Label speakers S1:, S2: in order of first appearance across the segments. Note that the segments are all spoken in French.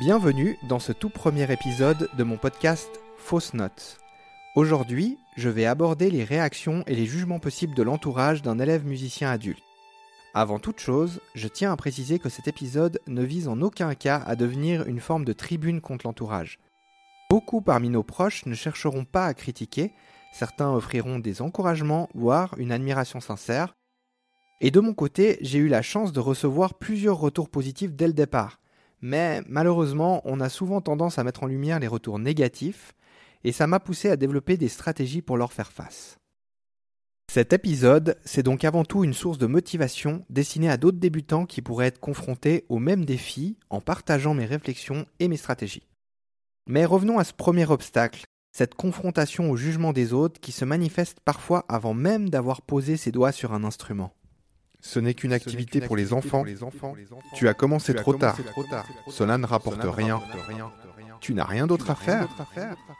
S1: Bienvenue dans ce tout premier épisode de mon podcast Fausse Note. Aujourd'hui, je vais aborder les réactions et les jugements possibles de l'entourage d'un élève musicien adulte. Avant toute chose, je tiens à préciser que cet épisode ne vise en aucun cas à devenir une forme de tribune contre l'entourage. Beaucoup parmi nos proches ne chercheront pas à critiquer, certains offriront des encouragements, voire une admiration sincère. Et de mon côté, j'ai eu la chance de recevoir plusieurs retours positifs dès le départ. Mais malheureusement, on a souvent tendance à mettre en lumière les retours négatifs, et ça m'a poussé à développer des stratégies pour leur faire face. Cet épisode, c'est donc avant tout une source de motivation destinée à d'autres débutants qui pourraient être confrontés aux mêmes défis en partageant mes réflexions et mes stratégies. Mais revenons à ce premier obstacle, cette confrontation au jugement des autres qui se manifeste parfois avant même d'avoir posé ses doigts sur un instrument.
S2: Ce n'est qu'une activité pour les enfants. Tu as commencé trop tard. Cela ne rapporte rien. Tu n'as rien d'autre à faire.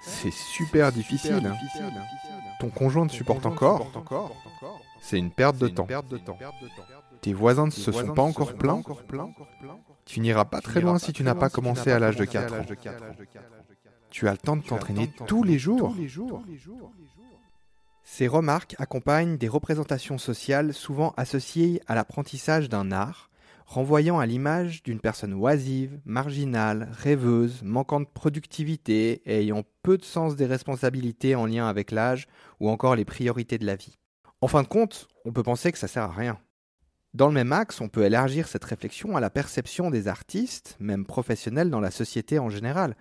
S2: C'est super difficile. Ton conjoint te supporte encore. C'est une perte de temps. Tes voisins ne se sont pas encore plaints. Tu n'iras pas très loin si tu n'as pas commencé à l'âge de 4 ans. Tu as le temps de t'entraîner tous les jours.
S1: Ces remarques accompagnent des représentations sociales souvent associées à l'apprentissage d'un art, renvoyant à l'image d'une personne oisive, marginale, rêveuse, manquant de productivité et ayant peu de sens des responsabilités en lien avec l'âge ou encore les priorités de la vie. En fin de compte, on peut penser que ça sert à rien. Dans le même axe, on peut élargir cette réflexion à la perception des artistes, même professionnels dans la société en général.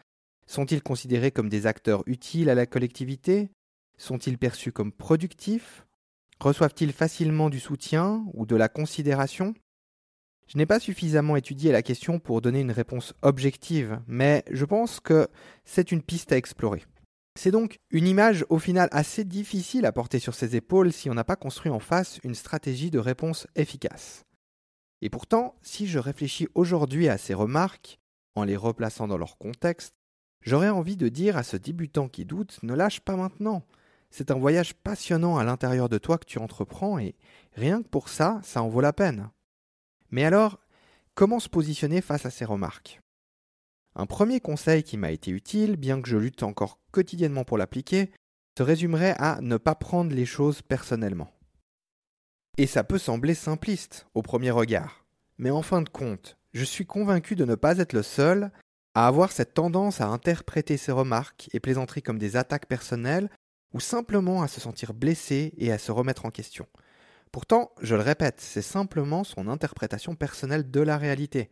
S1: Sont-ils considérés comme des acteurs utiles à la collectivité? Sont-ils perçus comme productifs? Reçoivent-ils facilement du soutien ou de la considération? Je n'ai pas suffisamment étudié la question pour donner une réponse objective, mais je pense que c'est une piste à explorer. C'est donc une image au final assez difficile à porter sur ses épaules si on n'a pas construit en face une stratégie de réponse efficace. Et pourtant, si je réfléchis aujourd'hui à ces remarques, en les replaçant dans leur contexte, j'aurais envie de dire à ce débutant qui doute, ne lâche pas maintenant. C'est un voyage passionnant à l'intérieur de toi que tu entreprends et rien que pour ça, ça en vaut la peine. Mais alors, comment se positionner face à ces remarques? Un premier conseil qui m'a été utile, bien que je lutte encore quotidiennement pour l'appliquer, se résumerait à ne pas prendre les choses personnellement. Et ça peut sembler simpliste au premier regard, mais en fin de compte, je suis convaincu de ne pas être le seul à avoir cette tendance à interpréter ces remarques et plaisanteries comme des attaques personnelles ou simplement à se sentir blessé et à se remettre en question. Pourtant, je le répète, c'est simplement son interprétation personnelle de la réalité.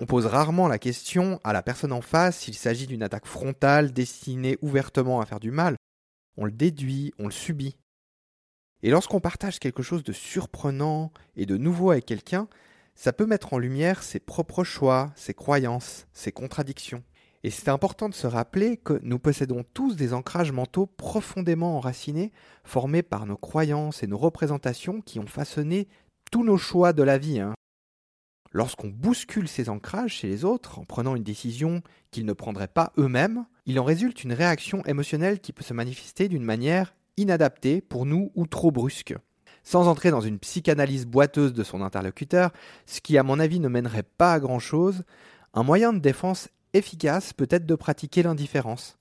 S1: On pose rarement la question à la personne en face s'il s'agit d'une attaque frontale destinée ouvertement à faire du mal. On le déduit, on le subit. Et lorsqu'on partage quelque chose de surprenant et de nouveau avec quelqu'un, ça peut mettre en lumière ses propres choix, ses croyances, ses contradictions. Et c'est important de se rappeler que nous possédons tous des ancrages mentaux profondément enracinés, formés par nos croyances et nos représentations qui ont façonné tous nos choix de la vie. Hein. Lorsqu'on bouscule ces ancrages chez les autres en prenant une décision qu'ils ne prendraient pas eux-mêmes, il en résulte une réaction émotionnelle qui peut se manifester d'une manière inadaptée pour nous ou trop brusque. Sans entrer dans une psychanalyse boiteuse de son interlocuteur, ce qui à mon avis ne mènerait pas à grand-chose, un moyen de défense efficace peut être de pratiquer l'indifférence.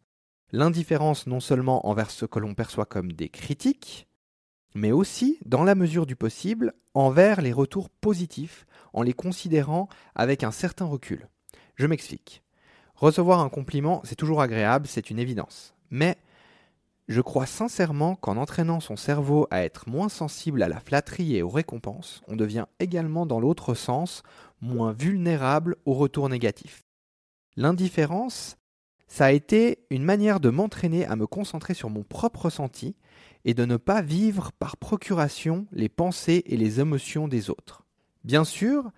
S1: L'indifférence non seulement envers ce que l'on perçoit comme des critiques, mais aussi, dans la mesure du possible, envers les retours positifs, en les considérant avec un certain recul. Je m'explique. Recevoir un compliment, c'est toujours agréable, c'est une évidence. Mais je crois sincèrement qu'en entraînant son cerveau à être moins sensible à la flatterie et aux récompenses, on devient également dans l'autre sens moins vulnérable aux retours négatifs. L'indifférence, ça a été une manière de m'entraîner à me concentrer sur mon propre ressenti et de ne pas vivre par procuration les pensées et les émotions des autres. Bien sûr,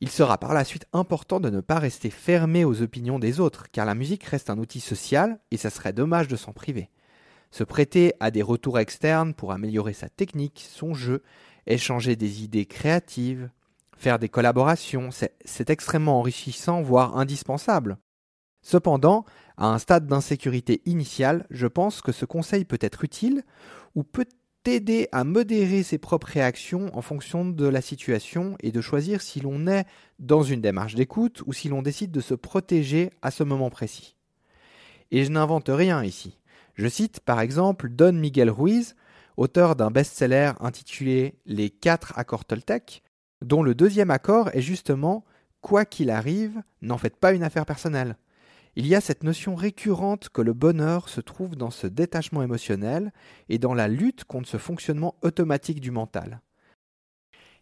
S1: il sera par la suite important de ne pas rester fermé aux opinions des autres, car la musique reste un outil social et ça serait dommage de s'en priver. Se prêter à des retours externes pour améliorer sa technique, son jeu, échanger des idées créatives, Faire des collaborations, c'est extrêmement enrichissant, voire indispensable. Cependant, à un stade d'insécurité initiale, je pense que ce conseil peut être utile ou peut aider à modérer ses propres réactions en fonction de la situation et de choisir si l'on est dans une démarche d'écoute ou si l'on décide de se protéger à ce moment précis. Et je n'invente rien ici. Je cite par exemple Don Miguel Ruiz, auteur d'un best-seller intitulé Les quatre accords Toltec, dont le deuxième accord est justement Quoi qu'il arrive, n'en faites pas une affaire personnelle. Il y a cette notion récurrente que le bonheur se trouve dans ce détachement émotionnel et dans la lutte contre ce fonctionnement automatique du mental.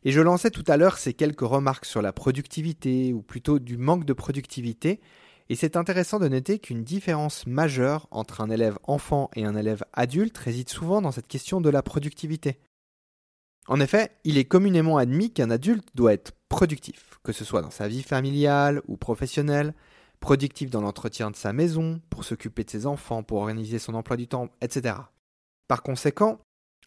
S1: Et je lançais tout à l'heure ces quelques remarques sur la productivité, ou plutôt du manque de productivité, et c'est intéressant de noter qu'une différence majeure entre un élève enfant et un élève adulte réside souvent dans cette question de la productivité. En effet, il est communément admis qu'un adulte doit être productif, que ce soit dans sa vie familiale ou professionnelle, productif dans l'entretien de sa maison, pour s'occuper de ses enfants, pour organiser son emploi du temps, etc. Par conséquent,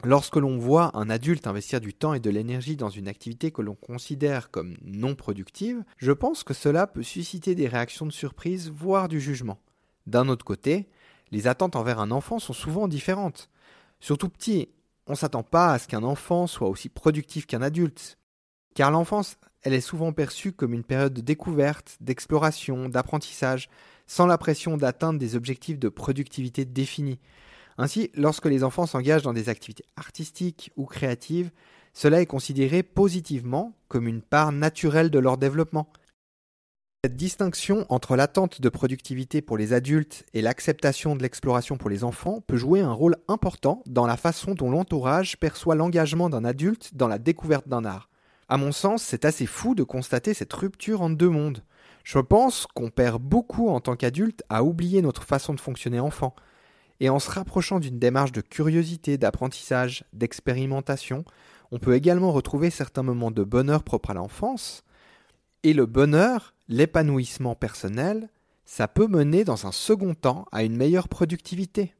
S1: lorsque l'on voit un adulte investir du temps et de l'énergie dans une activité que l'on considère comme non productive, je pense que cela peut susciter des réactions de surprise, voire du jugement. D'un autre côté, les attentes envers un enfant sont souvent différentes. Surtout petit, on ne s'attend pas à ce qu'un enfant soit aussi productif qu'un adulte. Car l'enfance elle est souvent perçue comme une période de découverte, d'exploration, d'apprentissage, sans la pression d'atteindre des objectifs de productivité définis. Ainsi, lorsque les enfants s'engagent dans des activités artistiques ou créatives, cela est considéré positivement comme une part naturelle de leur développement. Cette distinction entre l'attente de productivité pour les adultes et l'acceptation de l'exploration pour les enfants peut jouer un rôle important dans la façon dont l'entourage perçoit l'engagement d'un adulte dans la découverte d'un art. À mon sens, c'est assez fou de constater cette rupture en deux mondes. Je pense qu'on perd beaucoup en tant qu'adulte à oublier notre façon de fonctionner enfant. Et en se rapprochant d'une démarche de curiosité, d'apprentissage, d'expérimentation, on peut également retrouver certains moments de bonheur propres à l'enfance. Et le bonheur, l'épanouissement personnel, ça peut mener dans un second temps à une meilleure productivité.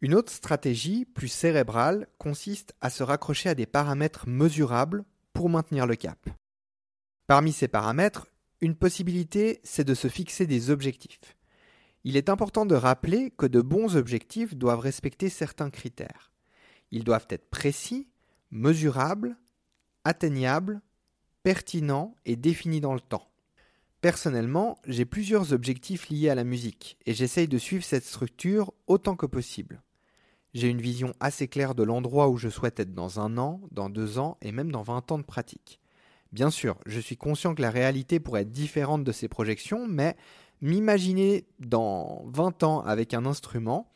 S1: Une autre stratégie, plus cérébrale, consiste à se raccrocher à des paramètres mesurables pour maintenir le cap. Parmi ces paramètres, une possibilité, c'est de se fixer des objectifs. Il est important de rappeler que de bons objectifs doivent respecter certains critères. Ils doivent être précis, mesurables, atteignables, pertinents et définis dans le temps. Personnellement, j'ai plusieurs objectifs liés à la musique et j'essaye de suivre cette structure autant que possible. J'ai une vision assez claire de l'endroit où je souhaite être dans un an, dans deux ans et même dans vingt ans de pratique. Bien sûr, je suis conscient que la réalité pourrait être différente de ces projections, mais m'imaginer dans 20 ans avec un instrument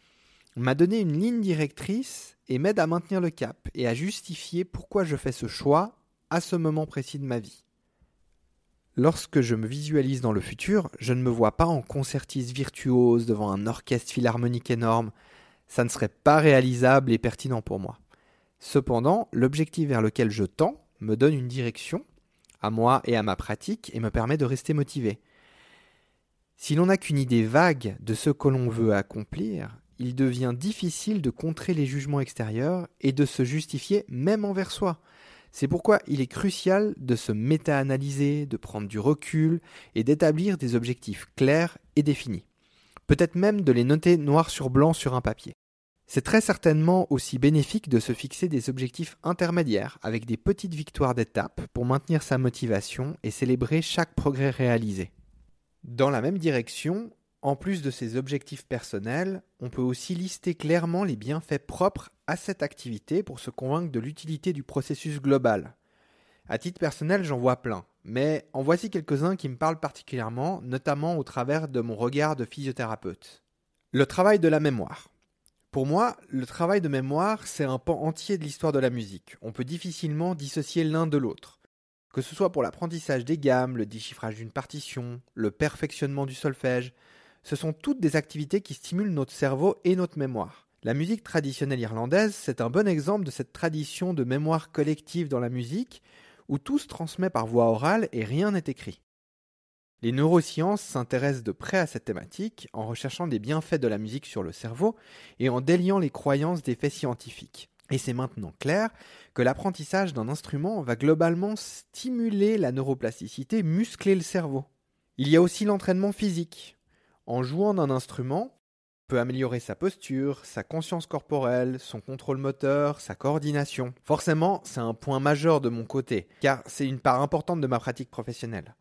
S1: m'a donné une ligne directrice et m'aide à maintenir le cap et à justifier pourquoi je fais ce choix à ce moment précis de ma vie. Lorsque je me visualise dans le futur, je ne me vois pas en concertiste virtuose devant un orchestre philharmonique énorme, ça ne serait pas réalisable et pertinent pour moi. Cependant, l'objectif vers lequel je tends me donne une direction, à moi et à ma pratique, et me permet de rester motivé. Si l'on n'a qu'une idée vague de ce que l'on veut accomplir, il devient difficile de contrer les jugements extérieurs et de se justifier même envers soi. C'est pourquoi il est crucial de se méta-analyser, de prendre du recul et d'établir des objectifs clairs et définis. Peut-être même de les noter noir sur blanc sur un papier. C'est très certainement aussi bénéfique de se fixer des objectifs intermédiaires avec des petites victoires d'étape pour maintenir sa motivation et célébrer chaque progrès réalisé. Dans la même direction, en plus de ces objectifs personnels, on peut aussi lister clairement les bienfaits propres à cette activité pour se convaincre de l'utilité du processus global. À titre personnel, j'en vois plein, mais en voici quelques-uns qui me parlent particulièrement, notamment au travers de mon regard de physiothérapeute. Le travail de la mémoire. Pour moi, le travail de mémoire, c'est un pan entier de l'histoire de la musique. On peut difficilement dissocier l'un de l'autre. Que ce soit pour l'apprentissage des gammes, le déchiffrage d'une partition, le perfectionnement du solfège, ce sont toutes des activités qui stimulent notre cerveau et notre mémoire. La musique traditionnelle irlandaise, c'est un bon exemple de cette tradition de mémoire collective dans la musique, où tout se transmet par voie orale et rien n'est écrit. Les neurosciences s'intéressent de près à cette thématique en recherchant des bienfaits de la musique sur le cerveau et en déliant les croyances des faits scientifiques. Et c'est maintenant clair que l'apprentissage d'un instrument va globalement stimuler la neuroplasticité, muscler le cerveau. Il y a aussi l'entraînement physique. En jouant d'un instrument, peut améliorer sa posture, sa conscience corporelle, son contrôle moteur, sa coordination. Forcément, c'est un point majeur de mon côté, car c'est une part importante de ma pratique professionnelle.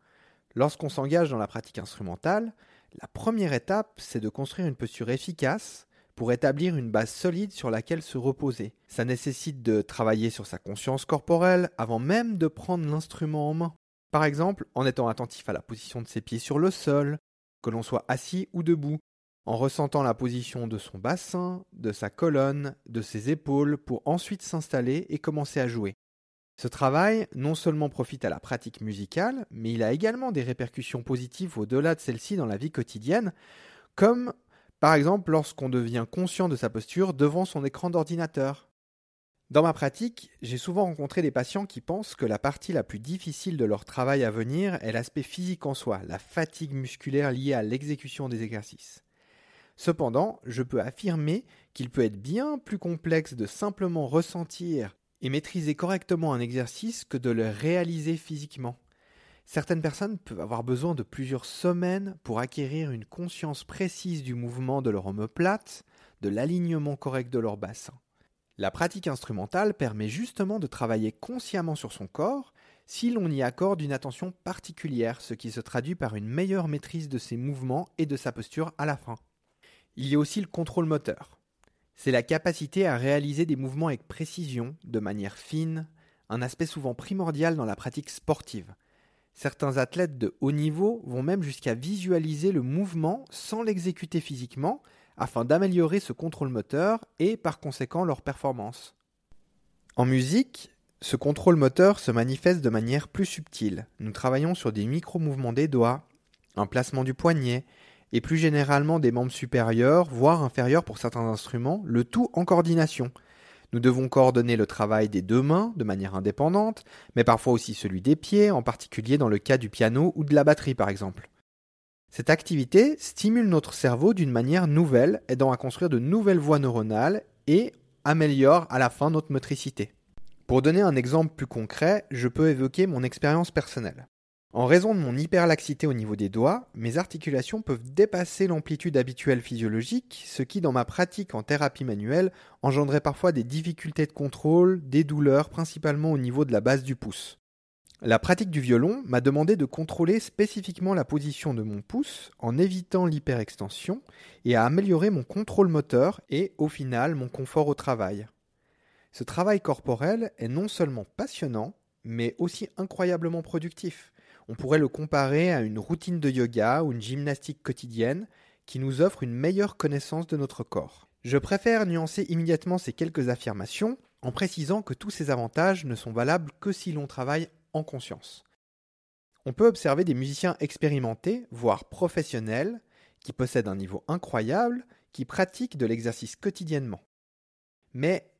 S1: Lorsqu'on s'engage dans la pratique instrumentale, la première étape, c'est de construire une posture efficace pour établir une base solide sur laquelle se reposer. Ça nécessite de travailler sur sa conscience corporelle avant même de prendre l'instrument en main. Par exemple, en étant attentif à la position de ses pieds sur le sol, que l'on soit assis ou debout, en ressentant la position de son bassin, de sa colonne, de ses épaules, pour ensuite s'installer et commencer à jouer. Ce travail non seulement profite à la pratique musicale, mais il a également des répercussions positives au-delà de celle-ci dans la vie quotidienne, comme par exemple lorsqu'on devient conscient de sa posture devant son écran d'ordinateur. Dans ma pratique, j'ai souvent rencontré des patients qui pensent que la partie la plus difficile de leur travail à venir est l'aspect physique en soi, la fatigue musculaire liée à l'exécution des exercices. Cependant, je peux affirmer qu'il peut être bien plus complexe de simplement ressentir et maîtriser correctement un exercice que de le réaliser physiquement. Certaines personnes peuvent avoir besoin de plusieurs semaines pour acquérir une conscience précise du mouvement de leur omoplate, de l'alignement correct de leur bassin. La pratique instrumentale permet justement de travailler consciemment sur son corps si l'on y accorde une attention particulière, ce qui se traduit par une meilleure maîtrise de ses mouvements et de sa posture à la fin. Il y a aussi le contrôle moteur. C'est la capacité à réaliser des mouvements avec précision, de manière fine, un aspect souvent primordial dans la pratique sportive. Certains athlètes de haut niveau vont même jusqu'à visualiser le mouvement sans l'exécuter physiquement, afin d'améliorer ce contrôle moteur et par conséquent leur performance. En musique, ce contrôle moteur se manifeste de manière plus subtile. Nous travaillons sur des micro-mouvements des doigts, un placement du poignet, et plus généralement des membres supérieurs, voire inférieurs pour certains instruments, le tout en coordination. Nous devons coordonner le travail des deux mains de manière indépendante, mais parfois aussi celui des pieds, en particulier dans le cas du piano ou de la batterie par exemple. Cette activité stimule notre cerveau d'une manière nouvelle, aidant à construire de nouvelles voies neuronales et améliore à la fin notre motricité. Pour donner un exemple plus concret, je peux évoquer mon expérience personnelle. En raison de mon hyperlaxité au niveau des doigts, mes articulations peuvent dépasser l'amplitude habituelle physiologique, ce qui dans ma pratique en thérapie manuelle engendrait parfois des difficultés de contrôle, des douleurs principalement au niveau de la base du pouce. La pratique du violon m'a demandé de contrôler spécifiquement la position de mon pouce en évitant l'hyperextension et à améliorer mon contrôle moteur et, au final, mon confort au travail. Ce travail corporel est non seulement passionnant, mais aussi incroyablement productif. On pourrait le comparer à une routine de yoga ou une gymnastique quotidienne qui nous offre une meilleure connaissance de notre corps. Je préfère nuancer immédiatement ces quelques affirmations en précisant que tous ces avantages ne sont valables que si l'on travaille en conscience. On peut observer des musiciens expérimentés, voire professionnels, qui possèdent un niveau incroyable, qui pratiquent de l'exercice quotidiennement. Mais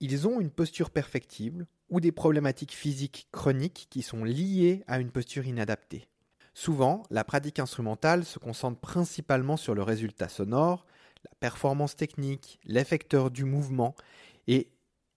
S1: ils ont une posture perfectible ou des problématiques physiques chroniques qui sont liées à une posture inadaptée. Souvent, la pratique instrumentale se concentre principalement sur le résultat sonore, la performance technique, l'effecteur du mouvement, et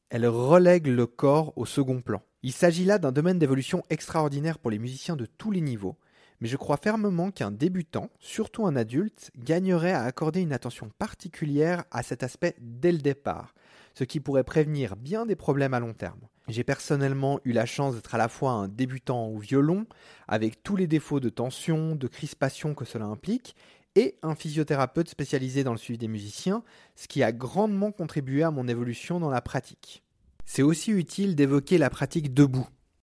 S1: elle relègue le corps au second plan. Il s'agit là d'un domaine d'évolution extraordinaire pour les musiciens de tous les niveaux, mais je crois fermement qu'un débutant, surtout un adulte, gagnerait à accorder une attention particulière à cet aspect dès le départ, ce qui pourrait prévenir bien des problèmes à long terme. J'ai personnellement eu la chance d'être à la fois un débutant au violon, avec tous les défauts de tension, de crispation que cela implique, et un physiothérapeute spécialisé dans le suivi des musiciens, ce qui a grandement contribué à mon évolution dans la pratique. C'est aussi utile d'évoquer la pratique debout.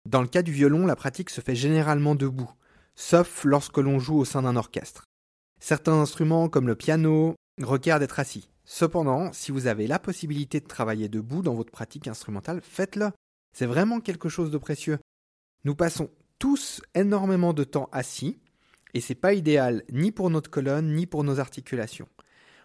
S1: Dans le cas du violon, la pratique se fait généralement debout, sauf lorsque l'on joue au sein d'un orchestre. Certains instruments, comme le piano, requièrent d'être assis. Cependant, si vous avez la possibilité de travailler debout dans votre pratique instrumentale, faites-le. C'est vraiment quelque chose de précieux. Nous passons tous énormément de temps assis, et c'est pas idéal ni pour notre colonne ni pour nos articulations.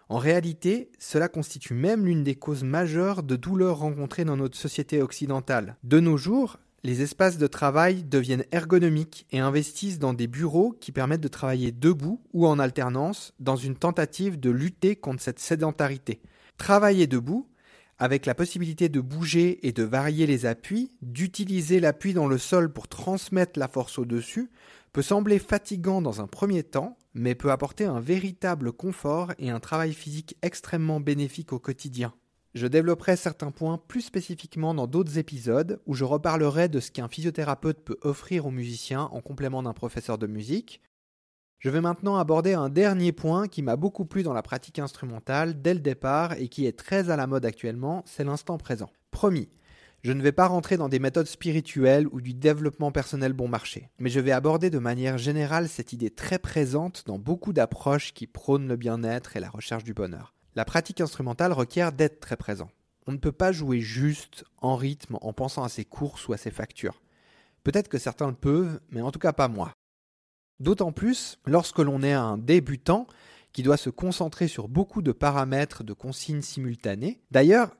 S1: En réalité, cela constitue même l'une des causes majeures de douleurs rencontrées dans notre société occidentale. De nos jours, les espaces de travail deviennent ergonomiques et investissent dans des bureaux qui permettent de travailler debout ou en alternance dans une tentative de lutter contre cette sédentarité. Travailler debout, avec la possibilité de bouger et de varier les appuis, d'utiliser l'appui dans le sol pour transmettre la force au-dessus, peut sembler fatigant dans un premier temps, mais peut apporter un véritable confort et un travail physique extrêmement bénéfique au quotidien. Je développerai certains points plus spécifiquement dans d'autres épisodes où je reparlerai de ce qu'un physiothérapeute peut offrir aux musiciens en complément d'un professeur de musique. Je vais maintenant aborder un dernier point qui m'a beaucoup plu dans la pratique instrumentale dès le départ et qui est très à la mode actuellement, c'est l'instant présent. Promis, je ne vais pas rentrer dans des méthodes spirituelles ou du développement personnel bon marché, mais je vais aborder de manière générale cette idée très présente dans beaucoup d'approches qui prônent le bien-être et la recherche du bonheur. La pratique instrumentale requiert d'être très présent. On ne peut pas jouer juste, en rythme, en pensant à ses courses ou à ses factures. Peut-être que certains le peuvent, mais en tout cas pas moi. D'autant plus lorsque l'on est un débutant qui doit se concentrer sur beaucoup de paramètres de consignes simultanées. D'ailleurs,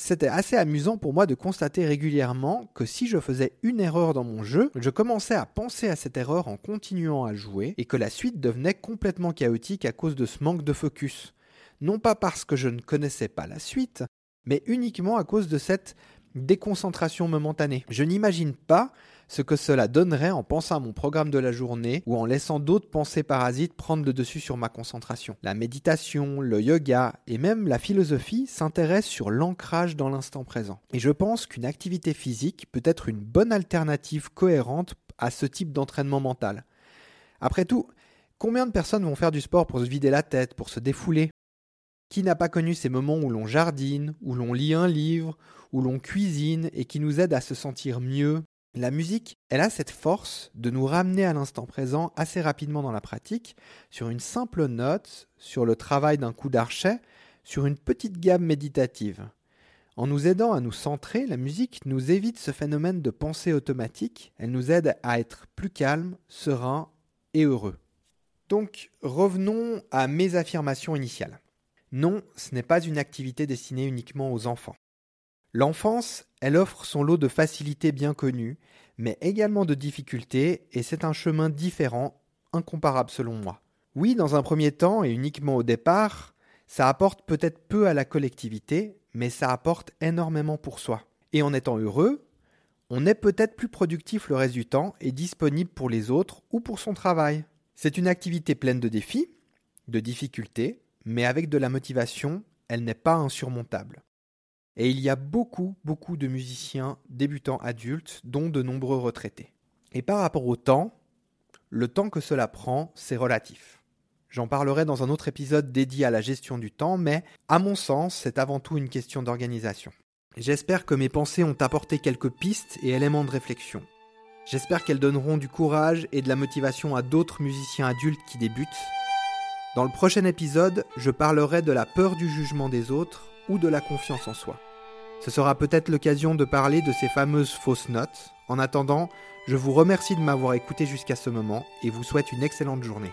S1: c'était assez amusant pour moi de constater régulièrement que si je faisais une erreur dans mon jeu, je commençais à penser à cette erreur en continuant à jouer et que la suite devenait complètement chaotique à cause de ce manque de focus non pas parce que je ne connaissais pas la suite, mais uniquement à cause de cette déconcentration momentanée. Je n'imagine pas ce que cela donnerait en pensant à mon programme de la journée ou en laissant d'autres pensées parasites prendre le dessus sur ma concentration. La méditation, le yoga et même la philosophie s'intéressent sur l'ancrage dans l'instant présent. Et je pense qu'une activité physique peut être une bonne alternative cohérente à ce type d'entraînement mental. Après tout, combien de personnes vont faire du sport pour se vider la tête, pour se défouler? Qui n'a pas connu ces moments où l'on jardine, où l'on lit un livre, où l'on cuisine et qui nous aide à se sentir mieux? La musique, elle a cette force de nous ramener à l'instant présent assez rapidement dans la pratique, sur une simple note, sur le travail d'un coup d'archet, sur une petite gamme méditative. En nous aidant à nous centrer, la musique nous évite ce phénomène de pensée automatique, elle nous aide à être plus calme, serein et heureux. Donc revenons à mes affirmations initiales. Non, ce n'est pas une activité destinée uniquement aux enfants. L'enfance, elle offre son lot de facilités bien connues, mais également de difficultés, et c'est un chemin différent, incomparable selon moi. Oui, dans un premier temps, et uniquement au départ, ça apporte peut-être peu à la collectivité, mais ça apporte énormément pour soi. Et en étant heureux, on est peut-être plus productif le reste du temps et disponible pour les autres ou pour son travail. C'est une activité pleine de défis, de difficultés, mais avec de la motivation, elle n'est pas insurmontable. Et il y a beaucoup, beaucoup de musiciens débutants adultes, dont de nombreux retraités. Et par rapport au temps, le temps que cela prend, c'est relatif. J'en parlerai dans un autre épisode dédié à la gestion du temps, mais à mon sens, c'est avant tout une question d'organisation. J'espère que mes pensées ont apporté quelques pistes et éléments de réflexion. J'espère qu'elles donneront du courage et de la motivation à d'autres musiciens adultes qui débutent dans le prochain épisode, je parlerai de la peur du jugement des autres ou de la confiance en soi. Ce sera peut-être l'occasion de parler de ces fameuses fausses notes. En attendant, je vous remercie de m'avoir écouté jusqu'à ce moment et vous souhaite une excellente journée.